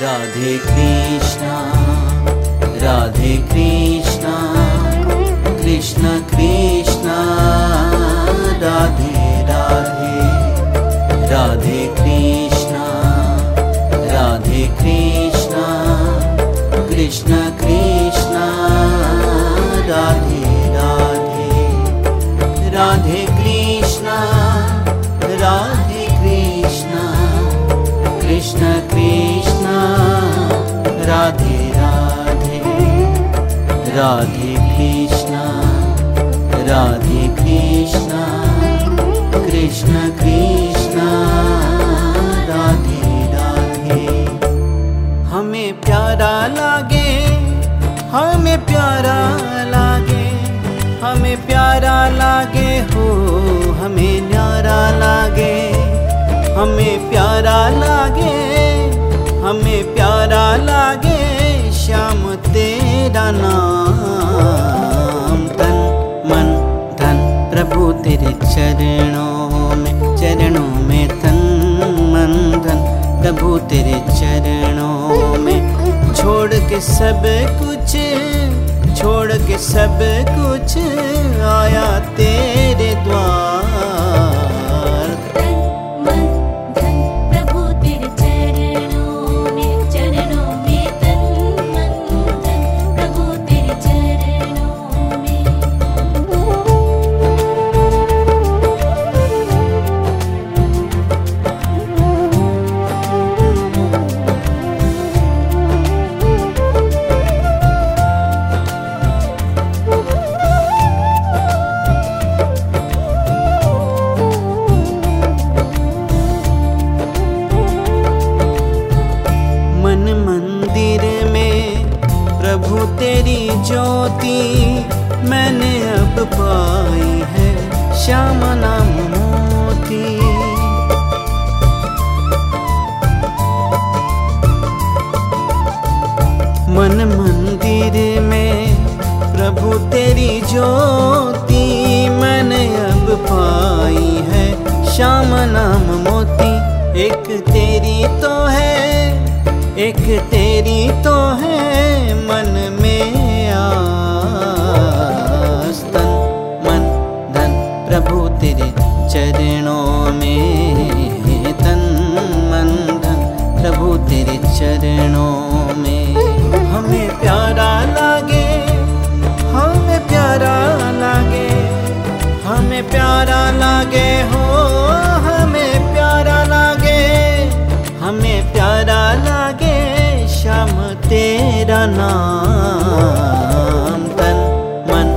राधे कृष्णा राधे कृष्णा कृष्ण कृष्णा राधे कृष्णा राधे कृष्णा, कृष्ण कृष्णा, राधे राधे। हमें प्यारा लागे, हमें प्यारा लागे, हमें प्यारा लागे हो, हमें न्यारा लागे, हमें प्यारा लागे, हमें प्यारा लागे, श्याम तेरा नाम। तेरे चरणों में। छोड़ के सब कुछ छोड़ के सब कुछ आया तेरे द्वार। ज्योति मैंने अब पाई है श्याम नाम मोती। मन मंदिर में प्रभु तेरी ज्योति मैंने अब पाई है। श्याम नाम मोती, एक तेरी तो है, एक तेरी में तन मन प्रभु तेरे चरणों में। हमें प्यारा लागे, हमें प्यारा लागे, हमें प्यारा लागे हो, हमें प्यारा लागे, हमें प्यारा लागे श्याम तेरा नाम। तन मन,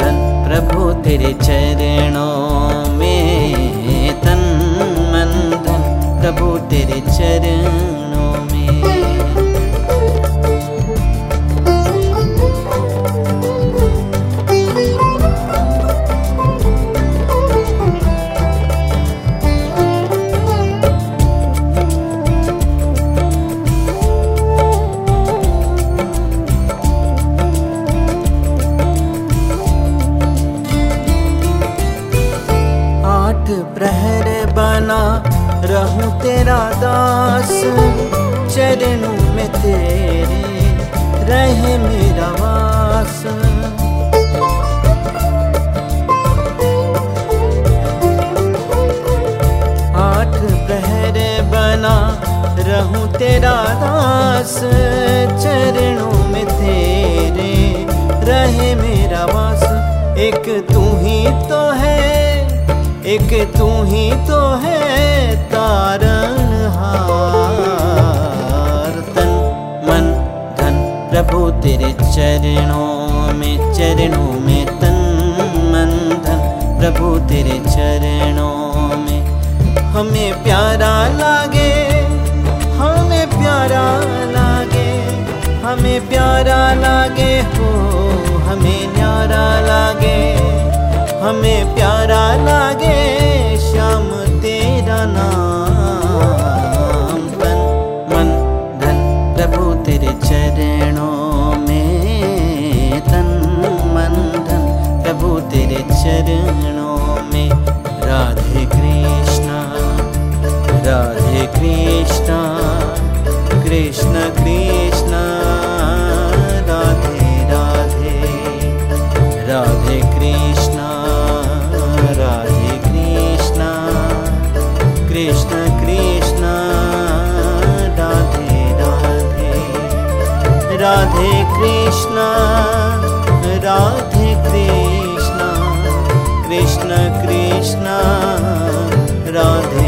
धन प्रभु तेरे चरणों चरणों तेरा दास, चरणों में तेरे रहे मेरा वास। आठ प्रहर बना रहूँ तेरा दास, चरणों में तेरे रहे मेरा वास। एक तू ही तो है एक तू ही तो है तारण हार तन, मन, धन, प्रभु तेरे चरणों में चरणों में तन, मन, धन, प्रभु तेरे चरणों में। हमें प्यारा लागे तेरे चरणों में राधे कृष्णा राधे कृष्णा, कृष्ण कृष्ण, राधे राधे राधे कृष्ण राधे कृष्ण कृष्ण कृष्ण, राधे राधे राधे कृष्ण राधे कृष्ण। कृष्ण कृष्ण राधे